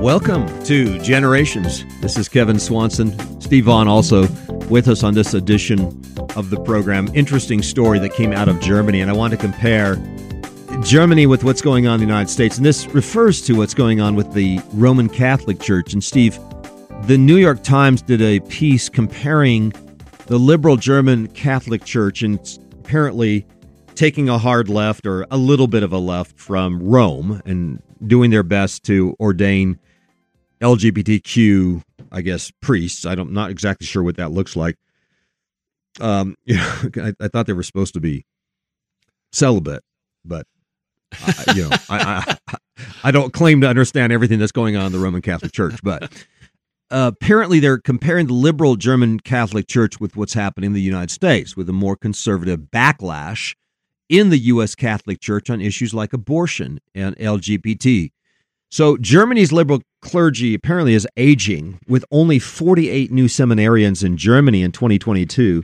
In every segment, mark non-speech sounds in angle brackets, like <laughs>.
Welcome to Generations. This is Kevin Swanson. Steve Vaughn also with us on this edition of the program. Interesting story that came out of Germany, and I want to compare Germany with what's going on in the United States. And this refers to what's going on with the Roman Catholic Church. And Steve, the New York Times did a piece comparing the liberal German Catholic Church and apparently taking a hard left or a little bit of a left from Rome and doing their best to ordain LGBTQ, I guess, priests. I don't, not exactly sure what that looks like. Um, you <laughs> know, I, I thought they were supposed to be celibate, but I, you know, I, I, <laughs> I don't claim to understand everything that's going on in the Roman Catholic Church, but uh, apparently they're comparing the liberal German Catholic Church with what's happening in the United States, with a more conservative backlash in the U.S. Catholic Church on issues like abortion and LGBT. So Germany's liberal clergy apparently is aging, with only 48 new seminarians in Germany in 2022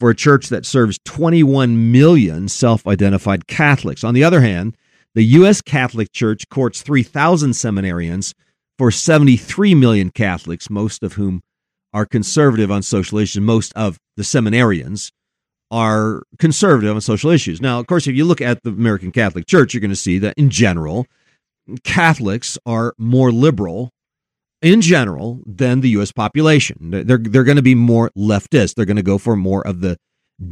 for a church that serves 21 million self identified Catholics. On the other hand, the U.S. Catholic Church courts 3,000 seminarians for 73 million Catholics, most of whom are conservative on social issues. Most of the seminarians are conservative on social issues. Now, of course, if you look at the American Catholic Church, you're going to see that in general, Catholics are more liberal in general than the U.S. population. They're they're going to be more leftist. They're going to go for more of the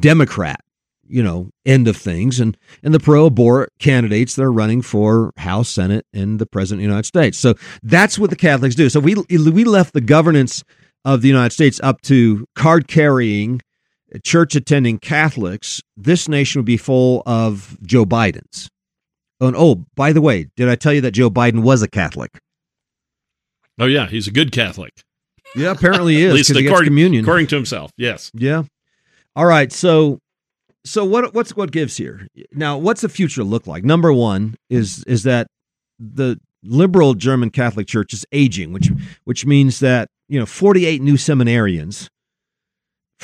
Democrat, you know, end of things, and and the pro-abort candidates that are running for House, Senate, and the President of the United States. So that's what the Catholics do. So we we left the governance of the United States up to card carrying, church attending Catholics. This nation would be full of Joe Bidens. Oh, and oh, by the way, did I tell you that Joe Biden was a Catholic? Oh yeah, he's a good Catholic. Yeah, apparently he <laughs> is. At least he according, communion. according to himself. Yes. Yeah. All right. So, so what? What's what gives here? Now, what's the future look like? Number one is is that the liberal German Catholic Church is aging, which which means that you know 48 new seminarians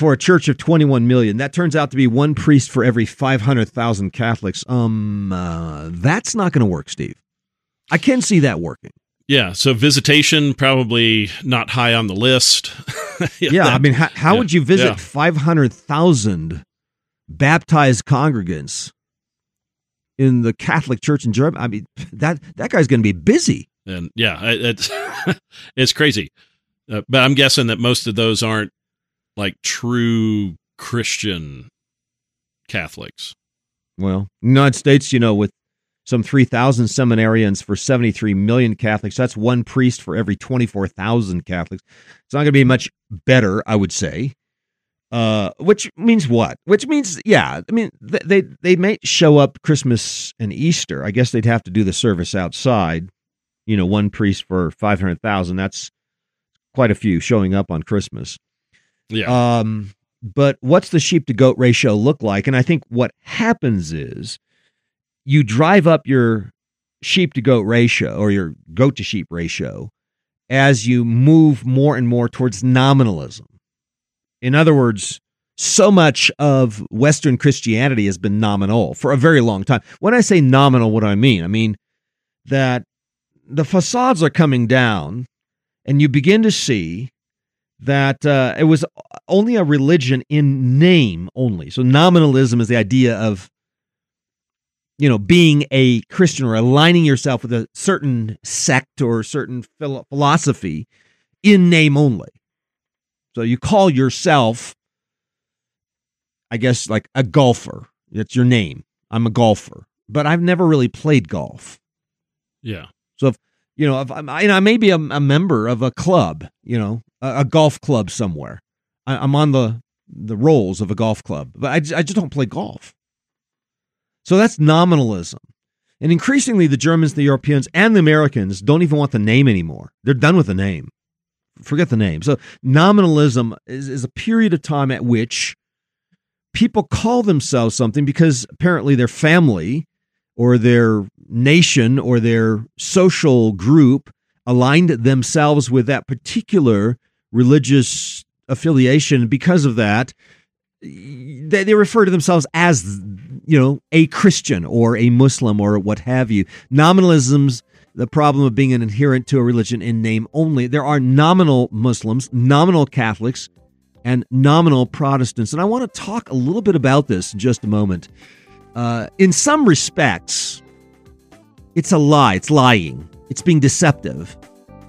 for a church of 21 million. That turns out to be one priest for every 500,000 Catholics. Um, uh, that's not going to work, Steve. I can see that working. Yeah. So visitation probably not high on the list. <laughs> yeah. yeah that, I mean, how, how yeah, would you visit yeah. 500,000 baptized congregants in the Catholic Church in Germany? I mean, that that guy's going to be busy. And yeah, it's <laughs> it's crazy. Uh, but I'm guessing that most of those aren't like true Christian Catholics. Well, United States, you know, with some 3,000 seminarians for 73 million Catholics. That's one priest for every 24,000 Catholics. It's not going to be much better, I would say. Uh, which means what? Which means, yeah, I mean, they they may show up Christmas and Easter. I guess they'd have to do the service outside. You know, one priest for 500,000. That's quite a few showing up on Christmas. Yeah. Um, but what's the sheep to goat ratio look like? And I think what happens is you drive up your sheep to goat ratio or your goat to sheep ratio as you move more and more towards nominalism. In other words, so much of Western Christianity has been nominal for a very long time. When I say nominal, what do I mean? I mean that the facades are coming down and you begin to see that uh, it was only a religion in name only. So nominalism is the idea of you know being a Christian or aligning yourself with a certain sect or certain philosophy in name only. So you call yourself, I guess, like a golfer. That's your name. I'm a golfer, but I've never really played golf. Yeah. So if you know, if I'm, I, I may be a, a member of a club, you know, a, golf club somewhere. I, am on the the rolls of a golf club, but I, I just don't play golf. So that's nominalism. And increasingly, the Germans, the Europeans, and the Americans don't even want the name anymore. They're done with the name. Forget the name. So, nominalism is, is a period of time at which people call themselves something because apparently their family or their nation or their social group aligned themselves with that particular religious affiliation. Because of that, they, they refer to themselves as, you know, a Christian or a Muslim or what have you. Nominalisms the problem of being an adherent to a religion in name only. There are nominal Muslims, nominal Catholics, and nominal Protestants. And I want to talk a little bit about this in just a moment. Uh, in some respects, it's a lie, it's lying, it's being deceptive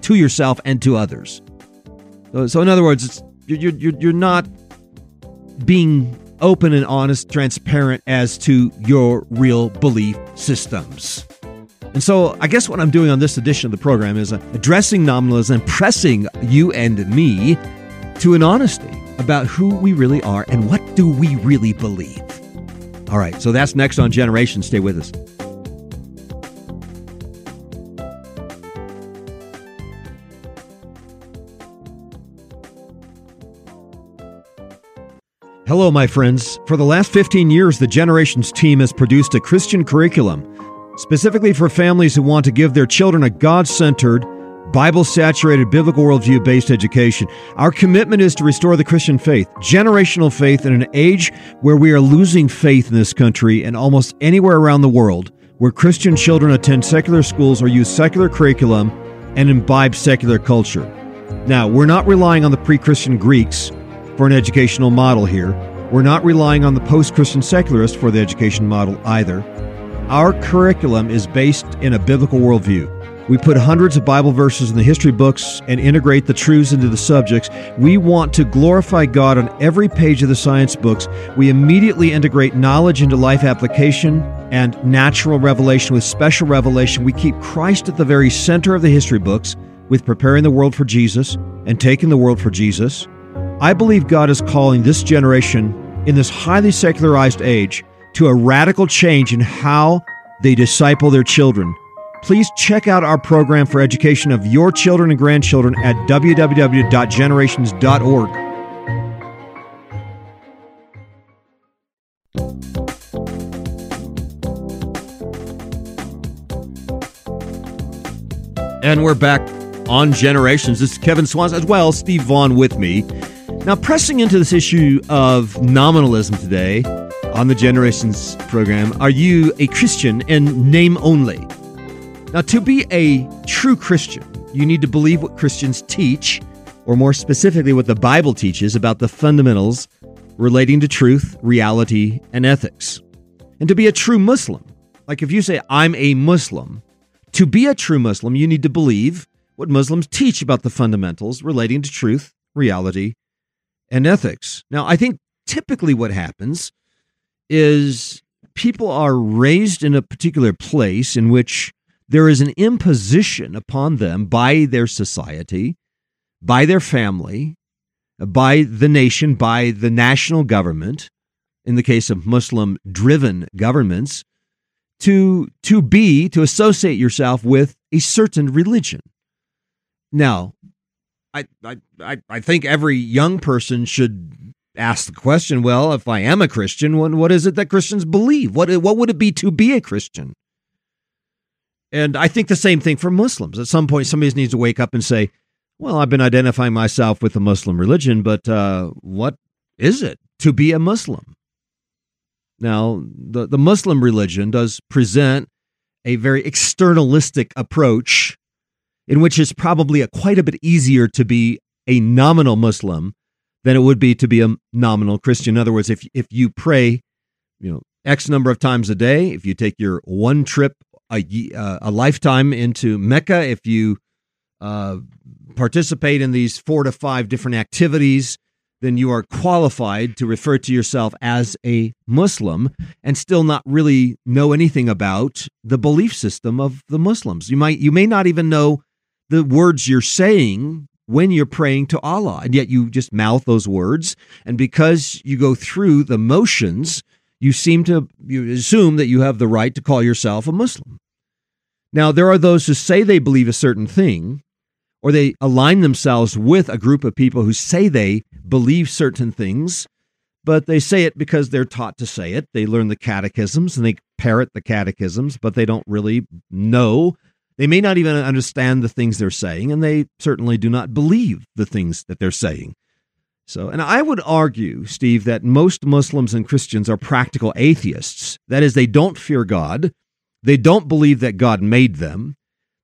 to yourself and to others. So, so in other words, it's, you're, you're, you're not being open and honest, transparent as to your real belief systems. And so, I guess what I'm doing on this edition of the program is uh, addressing nominalism pressing you and me to an honesty about who we really are and what do we really believe. All right, so that's next on Generation. Stay with us. Hello, my friends. For the last 15 years, the Generations team has produced a Christian curriculum specifically for families who want to give their children a God centered, Bible saturated, biblical worldview based education. Our commitment is to restore the Christian faith, generational faith, in an age where we are losing faith in this country and almost anywhere around the world where Christian children attend secular schools or use secular curriculum and imbibe secular culture. Now, we're not relying on the pre Christian Greeks for an educational model here. We're not relying on the post Christian secularist for the education model either. Our curriculum is based in a biblical worldview. We put hundreds of Bible verses in the history books and integrate the truths into the subjects. We want to glorify God on every page of the science books. We immediately integrate knowledge into life application and natural revelation with special revelation. We keep Christ at the very center of the history books with preparing the world for Jesus and taking the world for Jesus. I believe God is calling this generation in this highly secularized age to a radical change in how they disciple their children. Please check out our program for education of your children and grandchildren at www.generations.org. And we're back on Generations. This is Kevin Swanson as well, Steve Vaughn with me. Now, pressing into this issue of nominalism today on the Generations program, are you a Christian in name only? Now, to be a true Christian, you need to believe what Christians teach, or more specifically, what the Bible teaches about the fundamentals relating to truth, reality, and ethics. And to be a true Muslim, like if you say, I'm a Muslim, to be a true Muslim, you need to believe what Muslims teach about the fundamentals relating to truth, reality, and ethics. Now, I think typically what happens is people are raised in a particular place in which there is an imposition upon them by their society, by their family, by the nation, by the national government, in the case of Muslim driven governments, to, to be, to associate yourself with a certain religion. Now, I, I, I think every young person should ask the question well, if I am a Christian, what, what is it that Christians believe? What, what would it be to be a Christian? And I think the same thing for Muslims. At some point, somebody needs to wake up and say, well, I've been identifying myself with the Muslim religion, but uh, what is it to be a Muslim? Now, the, the Muslim religion does present a very externalistic approach in which it's probably a, quite a bit easier to be a nominal Muslim than it would be to be a nominal Christian. In other words, if if you pray, you know, X number of times a day, if you take your one trip a, uh, a lifetime into Mecca, if you uh, participate in these four to five different activities, then you are qualified to refer to yourself as a Muslim and still not really know anything about the belief system of the Muslims. You might you may not even know the words you're saying when you're praying to Allah. And yet you just mouth those words. And because you go through the motions, you seem to you assume that you have the right to call yourself a Muslim. Now, there are those who say they believe a certain thing, or they align themselves with a group of people who say they believe certain things, but they say it because they're taught to say it. They learn the catechisms and they parrot the catechisms, but they don't really know they may not even understand the things they're saying, and they certainly do not believe the things that they're saying. So, and I would argue, Steve, that most Muslims and Christians are practical atheists. That is, they don't fear God, they don't believe that God made them,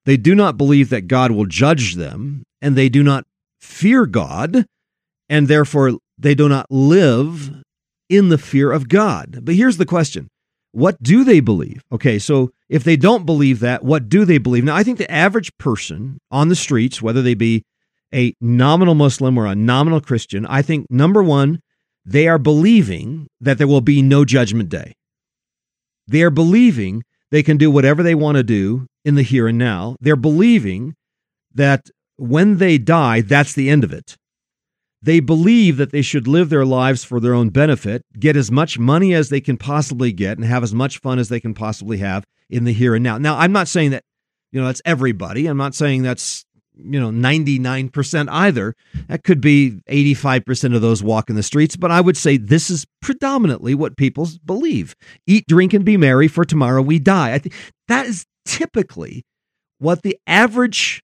They do not believe that God will judge them, and they do not fear God, and therefore they do not live in the fear of God. But here's the question what do they believe? Okay, so if they don't believe that, what do they believe? Now, I think the average person on the streets, whether they be a nominal Muslim or a nominal Christian, I think number one, they are believing that there will be no judgment day. They are believing they can do whatever they want to do in the here and now. They're believing that when they die, that's the end of it. They believe that they should live their lives for their own benefit, get as much money as they can possibly get, and have as much fun as they can possibly have in the here and now. Now, I'm not saying that, you know, that's everybody. I'm not saying that's, you know, 99% either. That could be 85% of those walking the streets, but I would say this is predominantly what people believe. Eat, drink, and be merry, for tomorrow we die. I think that is typically what the average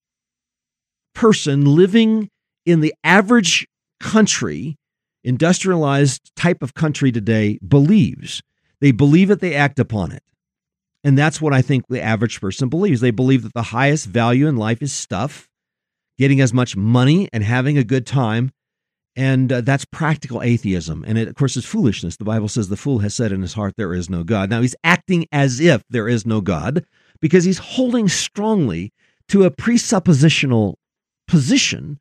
person living in the average country, industrialized type of country today, believes. They believe it, they act upon it. And that's what I think the average person believes. They believe that the highest value in life is stuff, getting as much money and having a good time. And uh, that's practical atheism. And it, of course, is foolishness. The Bible says the fool has said in his heart, There is no God. Now, he's acting as if there is no God because he's holding strongly to a presuppositional position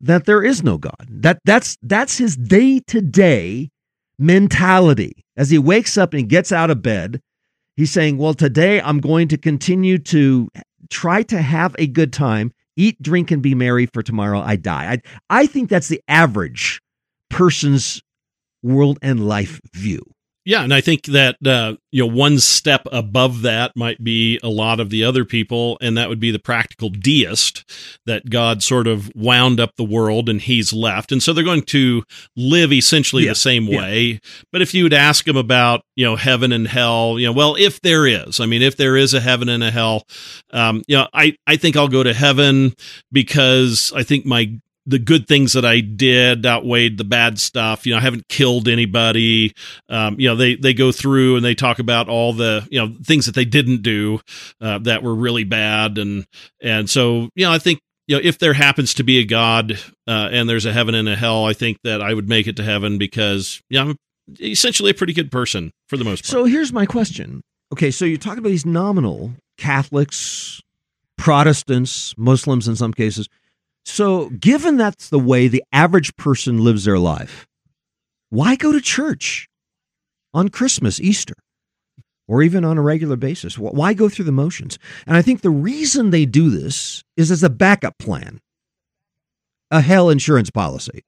that there is no God. That that's that's his day-to-day mentality. As he wakes up and he gets out of bed, he's saying, "Well, today I'm going to continue to try to have a good time, eat, drink and be merry for tomorrow I die." I I think that's the average person's world and life view. Yeah, and I think that uh, you know one step above that might be a lot of the other people, and that would be the practical deist that God sort of wound up the world and He's left, and so they're going to live essentially yeah. the same way. Yeah. But if you would ask them about you know heaven and hell, you know, well, if there is, I mean, if there is a heaven and a hell, um, you know, I I think I'll go to heaven because I think my the good things that I did outweighed the bad stuff. You know, I haven't killed anybody. Um, you know, they they go through and they talk about all the you know things that they didn't do uh, that were really bad, and and so you know, I think you know if there happens to be a God uh, and there's a heaven and a hell, I think that I would make it to heaven because yeah, I'm essentially a pretty good person for the most part. So here's my question. Okay, so you're talking about these nominal Catholics, Protestants, Muslims in some cases so, given that's the way the average person lives their life, why go to church on Christmas, Easter, or even on a regular basis? Why go through the motions? And I think the reason they do this is as a backup plan, a hell insurance policy.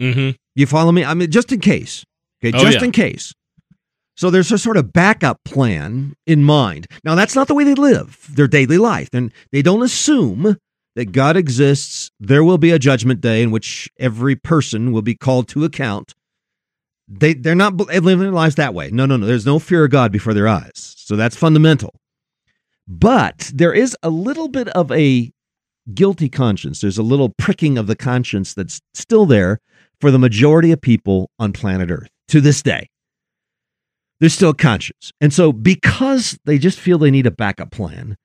Mm-hmm. You follow me? I mean, just in case. Okay, oh, just yeah. in case. So there's a sort of backup plan in mind. Now that's not the way they live their daily life, and they don't assume that God exists, there will be a judgment day in which every person will be called to account. They they're not living their lives that way. No, no, no. There's no fear of God before their eyes. So that's fundamental. But there is a little bit of a guilty conscience. There's a little pricking of the conscience that's still there for the majority of people on planet Earth to this day. There's still conscience. And so because they just feel they need a backup plan,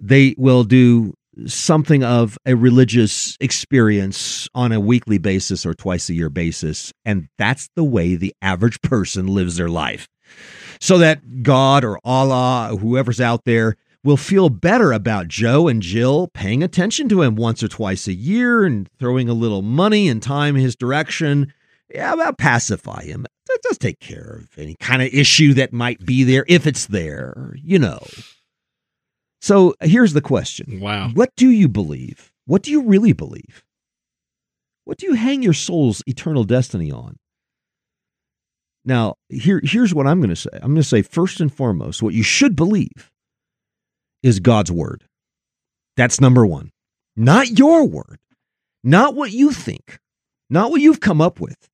they will do something of a religious experience on a weekly basis or twice a year basis. And that's the way the average person lives their life. So that God or Allah, or whoever's out there, will feel better about Joe and Jill paying attention to him once or twice a year and throwing a little money and time his direction. Yeah, about pacify him. That does take care of any kind of issue that might be there if it's there, you know. So here's the question. Wow. What do you believe? What do you really believe? What do you hang your soul's eternal destiny on? Now, here, here's what I'm going to say. I'm going to say, first and foremost, what you should believe is God's word. That's number one. Not your word, not what you think, not what you've come up with,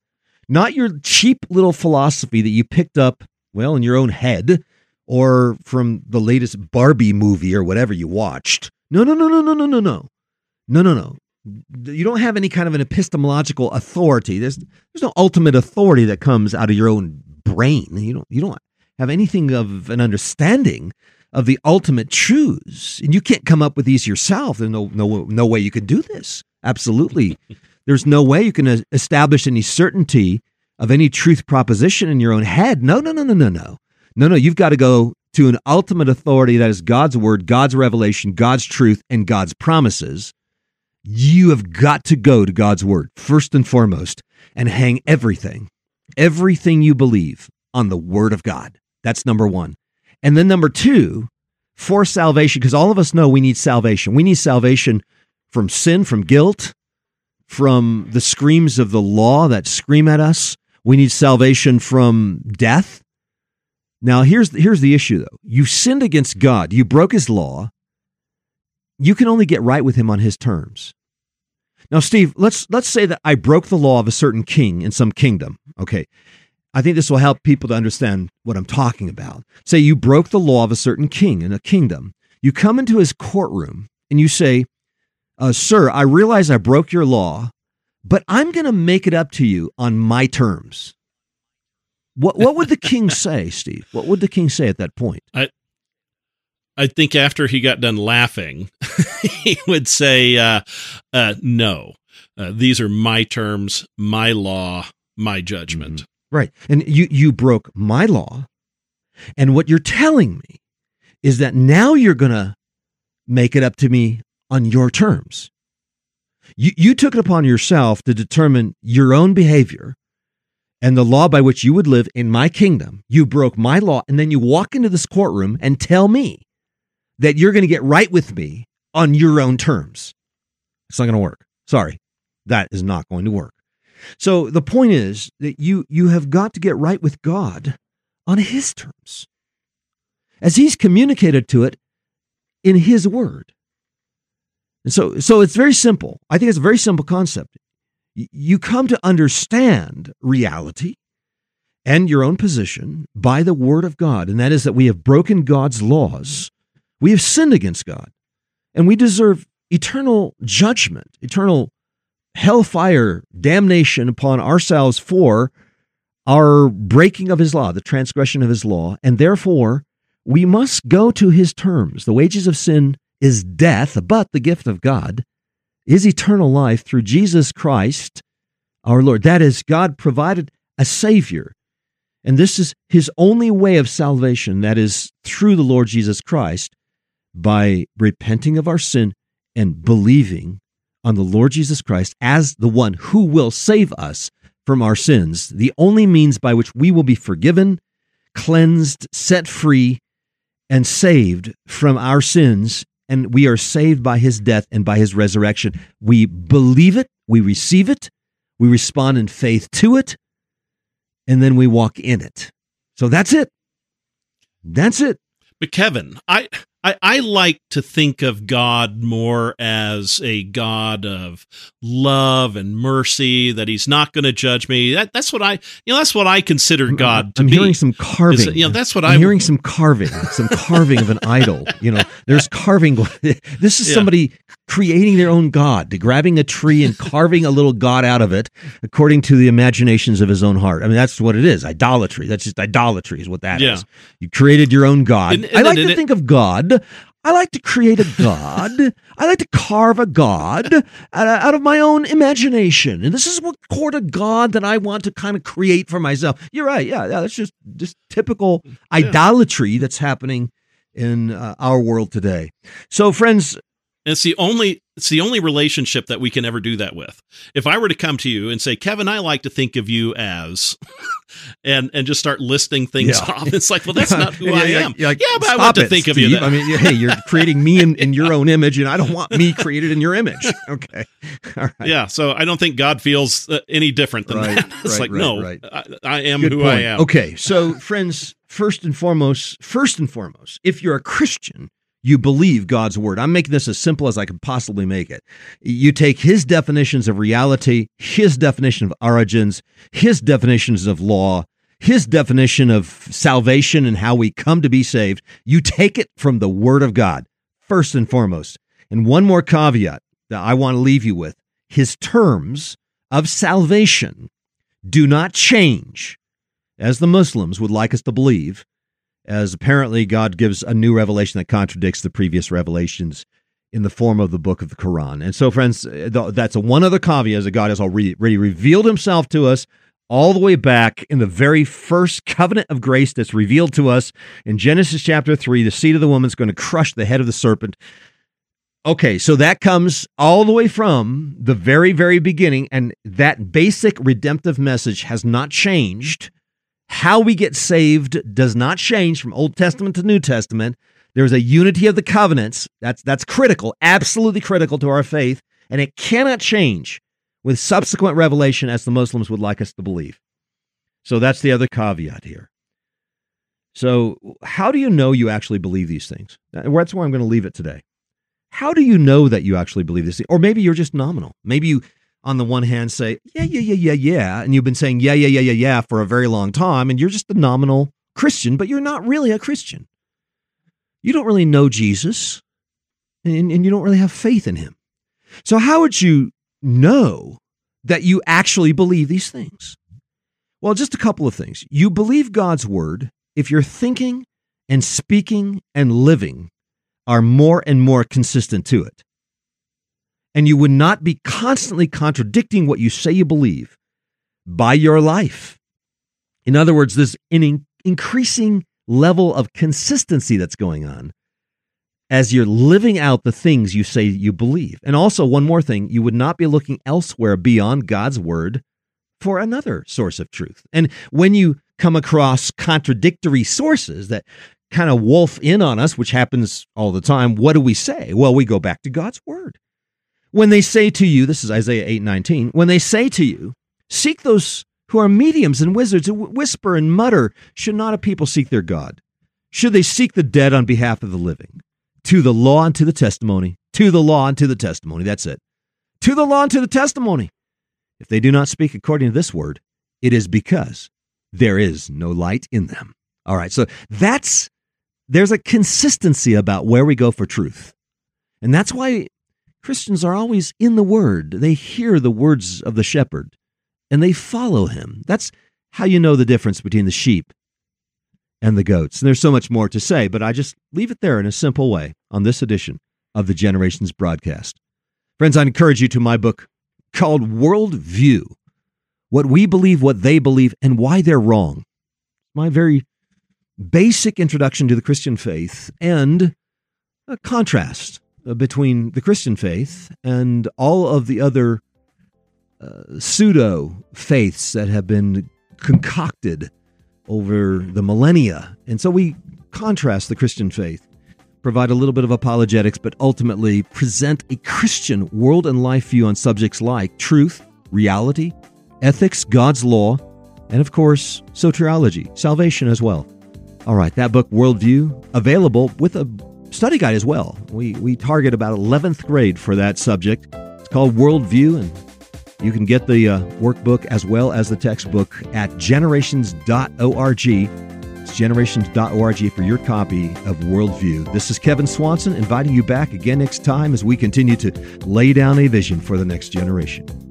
not your cheap little philosophy that you picked up, well, in your own head or from the latest Barbie movie or whatever you watched. No, no, no, no, no, no, no, no. No, no, no. You don't have any kind of an epistemological authority. There's there's no ultimate authority that comes out of your own brain. You don't you don't have anything of an understanding of the ultimate truths. And you can't come up with these yourself. There's no no no way you can do this. Absolutely. <laughs> There's no way you can establish any certainty of any truth proposition in your own head. No, no, no, no, no, no. No, no, you've got to go to an ultimate authority that is God's word, God's revelation, God's truth, and God's promises. You have got to go to God's word first and foremost and hang everything, everything you believe on the word of God. That's number one. And then number two, for salvation, because all of us know we need salvation. We need salvation from sin, from guilt, from the screams of the law that scream at us. We need salvation from death. Now, here's, here's the issue, though. You sinned against God, you broke his law. You can only get right with him on his terms. Now, Steve, let's, let's say that I broke the law of a certain king in some kingdom. Okay. I think this will help people to understand what I'm talking about. Say you broke the law of a certain king in a kingdom. You come into his courtroom and you say, uh, Sir, I realize I broke your law, but I'm going to make it up to you on my terms. What, what would the king say, Steve? What would the king say at that point? I, I think after he got done laughing, <laughs> he would say, uh, uh, No, uh, these are my terms, my law, my judgment. Mm-hmm. Right. And you, you broke my law. And what you're telling me is that now you're going to make it up to me on your terms. You, you took it upon yourself to determine your own behavior and the law by which you would live in my kingdom. You broke my law, and then you walk into this courtroom and tell me that you're going to get right with me on your own terms. It's not going to work. Sorry, that is not going to work. So the point is that you you have got to get right with God on his terms. As he's communicated to it in his word. And so so it's very simple. I think it's a very simple concept. You come to understand reality and your own position by the word of God, and that is that we have broken God's laws. We have sinned against God, and we deserve eternal judgment, eternal hellfire, damnation upon ourselves for our breaking of his law, the transgression of his law, and therefore we must go to his terms. The wages of sin is death, but the gift of God is eternal life through Jesus Christ our Lord. That is, God provided a Savior. And this is his only way of salvation, that is, through the Lord Jesus Christ, by repenting of our sin and believing on the Lord Jesus Christ as the one who will save us from our sins, the only means by which we will be forgiven, cleansed, set free, and saved from our sins. And we are saved by his death and by his resurrection. We believe it, we receive it, we respond in faith to it, and then we walk in it. So that's it. That's it. But Kevin, I I, I like to think of God more as a God of love and mercy, that he's not going to judge me. That, that's what I, you know, that's what I consider God to I'm be. hearing some carving. Is, you know, that's what I'm, I'm hearing some carving, some carving of an idol. You know, there's carving. <laughs> This is yeah. somebody creating their own God, to grabbing a tree and <laughs> carving a little God out of it according to the imaginations of his own heart. I mean, that's what it is. Idolatry. That's just idolatry is what that yeah. is. You created your own God. And, and, I like and, to think of God I like to create a god. <laughs> I like to carve a god out of my own imagination. And this is what sort of god that I want to kind of create for myself. You're right. Yeah, yeah that's just just typical yeah. idolatry that's happening in uh, our world today. So friends, it's the only it's the only relationship that we can ever do that with. If I were to come to you and say, "Kevin, I like to think of you as," <laughs> and and just start listing things yeah. off, it's like, well, that's not who <laughs> yeah, I am. Like, yeah, but I want to think Steve. of you. That. I mean, hey, you're <laughs> creating me in, in your own image, and I don't want me created in your image. Okay, all right. Yeah, so I don't think God feels uh, any different than right, that. It's right, like, right, no, I, I, am Good who point. I am. Okay, so friends, first and foremost, first and foremost, if you're a Christian you believe God's word. I'm making this as simple as I can possibly make it. You take his definitions of reality, his definition of origins, his definitions of law, his definition of salvation and how we come to be saved. You take it from the word of God, first and foremost. And one more caveat that I want to leave you with his terms of salvation do not change, as the Muslims would like us to believe, as apparently God gives a new revelation that contradicts the previous revelations in the form of the book of the Quran. And so, friends, that's one other caveat that God has already revealed himself to us all the way back in the very first covenant of grace that's revealed to us in Genesis chapter 3. The seed of the woman is going to crush the head of the serpent. Okay, so that comes all the way from the very, very beginning, and that basic redemptive message has not changed. How we get saved does not change from Old Testament to New Testament. There's a unity of the covenants. That's that's critical, absolutely critical to our faith, and it cannot change with subsequent revelation as the Muslims would like us to believe. So that's the other caveat here. So, how do you know you actually believe these things? That's where I'm going to leave it today. How do you know that you actually believe this? Or maybe you're just nominal. Maybe you, on the one hand, say, yeah, yeah, yeah, yeah, yeah. And you've been saying, yeah, yeah, yeah, yeah, yeah for a very long time. And you're just a nominal Christian, but you're not really a Christian you don't really know Jesus and, and you don't really have faith in him. So, how would you know that you actually believe these things? Well, just a couple of things. You believe God's word if your thinking and speaking and living are more and more consistent to it. And you would not be constantly contradicting what you say you believe by your life. In other words, there's an increasing level of consistency that's going on as you're living out the things you say you believe. And also, one more thing, you would not be looking elsewhere beyond God's word for another source of truth. And when you come across contradictory sources that kind of wolf in on us, which happens all the time, what do we say? Well, we go back to God's word. When they say to you, this is Isaiah 8 19, when they say to you, seek those who are mediums and wizards who whisper and mutter. Should not a people seek their God? Should they seek the dead on behalf of the living? To the law and to the testimony. To the law and to the testimony. That's it. To the law and to the testimony. If they do not speak according to this word, it is because there is no light in them. All right, so that's there's a consistency about where we go for truth. And that's why Christians are always in the word. They hear the words of the shepherd and they follow him. That's how you know the difference between the sheep and the goats. And there's so much more to say, but I just leave it there in a simple way on this edition of the Generations broadcast. Friends, I encourage you to my book called World View What We Believe, What They Believe, and Why They're Wrong. My very basic introduction to the Christian faith and a contrast between the Christian faith and all of the other uh, pseudo faiths that have been concocted over the millennia. And so we contrast the Christian faith, provide a little bit of apologetics, but ultimately present a Christian world and life view on subjects like truth, reality, ethics, God's law, and of course, soteriology, salvation as well. All right, that book, Worldview, available with a study guide as well. We, we target about 11th grade for that subject. It's called Worldview, and you can get the uh, workbook as well as the textbook at generations.org. It's generations.org for your copy of Worldview. This is Kevin Swanson inviting you back again next time as we continue to lay down a vision for the next generation.